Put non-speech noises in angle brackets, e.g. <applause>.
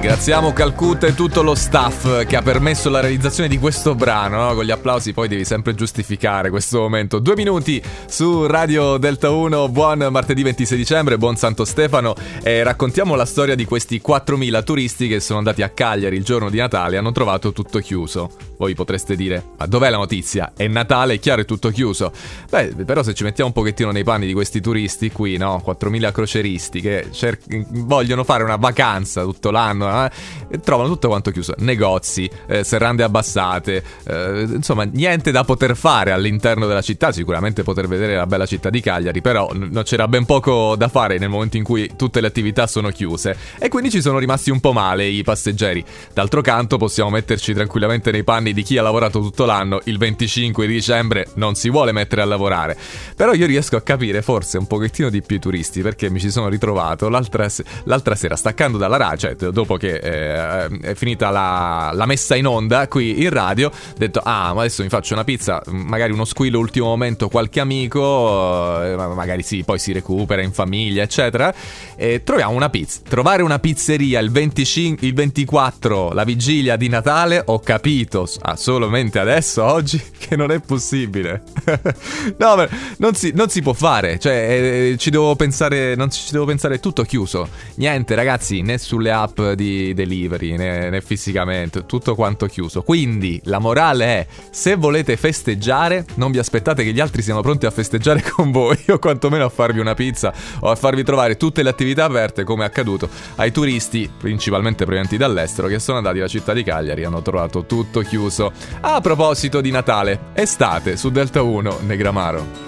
Ringraziamo Calcutta e tutto lo staff che ha permesso la realizzazione di questo brano. No? Con gli applausi poi devi sempre giustificare questo momento. Due minuti su Radio Delta 1. Buon martedì 26 dicembre, buon Santo Stefano. E raccontiamo la storia di questi 4.000 turisti che sono andati a Cagliari il giorno di Natale e hanno trovato tutto chiuso. Voi potreste dire, ma dov'è la notizia? È Natale, è chiaro, è tutto chiuso. Beh, però se ci mettiamo un pochettino nei panni di questi turisti qui, no? 4.000 croceristi che cer- vogliono fare una vacanza tutto l'anno eh, trovano tutto quanto chiuso. Negozi, eh, serrande abbassate, eh, insomma, niente da poter fare all'interno della città. Sicuramente poter vedere la bella città di Cagliari, però n- c'era ben poco da fare nel momento in cui tutte le attività sono chiuse. E quindi ci sono rimasti un po' male i passeggeri. D'altro canto, possiamo metterci tranquillamente nei panni di chi ha lavorato tutto l'anno. Il 25 di dicembre non si vuole mettere a lavorare. Però io riesco a capire forse un pochettino di più i turisti perché mi ci sono ritrovato l'altra, se- l'altra sera staccando dalla radio, cioè dopo che eh, è finita la, la, messa in onda qui in radio, ho detto ah ma adesso mi faccio una pizza, magari uno squillo ultimo momento qualche amico, eh, magari sì, poi si recupera in famiglia eccetera, e troviamo una pizza. Trovare una pizzeria il, 25, il 24, la vigilia di Natale, ho capito ah, solamente adesso, oggi, <laughs> che non è possibile. <laughs> no, non si, non si, può fare, cioè eh, ci devo pensare, non ci devo pensare, tutto chiuso. Niente ragazzi, né sulle app di delivery né, né, fisicamente, tutto quanto chiuso. Quindi la morale è: se volete festeggiare, non vi aspettate che gli altri siano pronti a festeggiare <laughs> con voi, o quantomeno a farvi una pizza o a farvi trovare tutte le attività aperte, come è accaduto ai turisti, principalmente provenienti dall'estero, che sono andati alla città di Cagliari e hanno trovato tutto chiuso. A proposito di Natale, estate su Delta 1, Negramaro.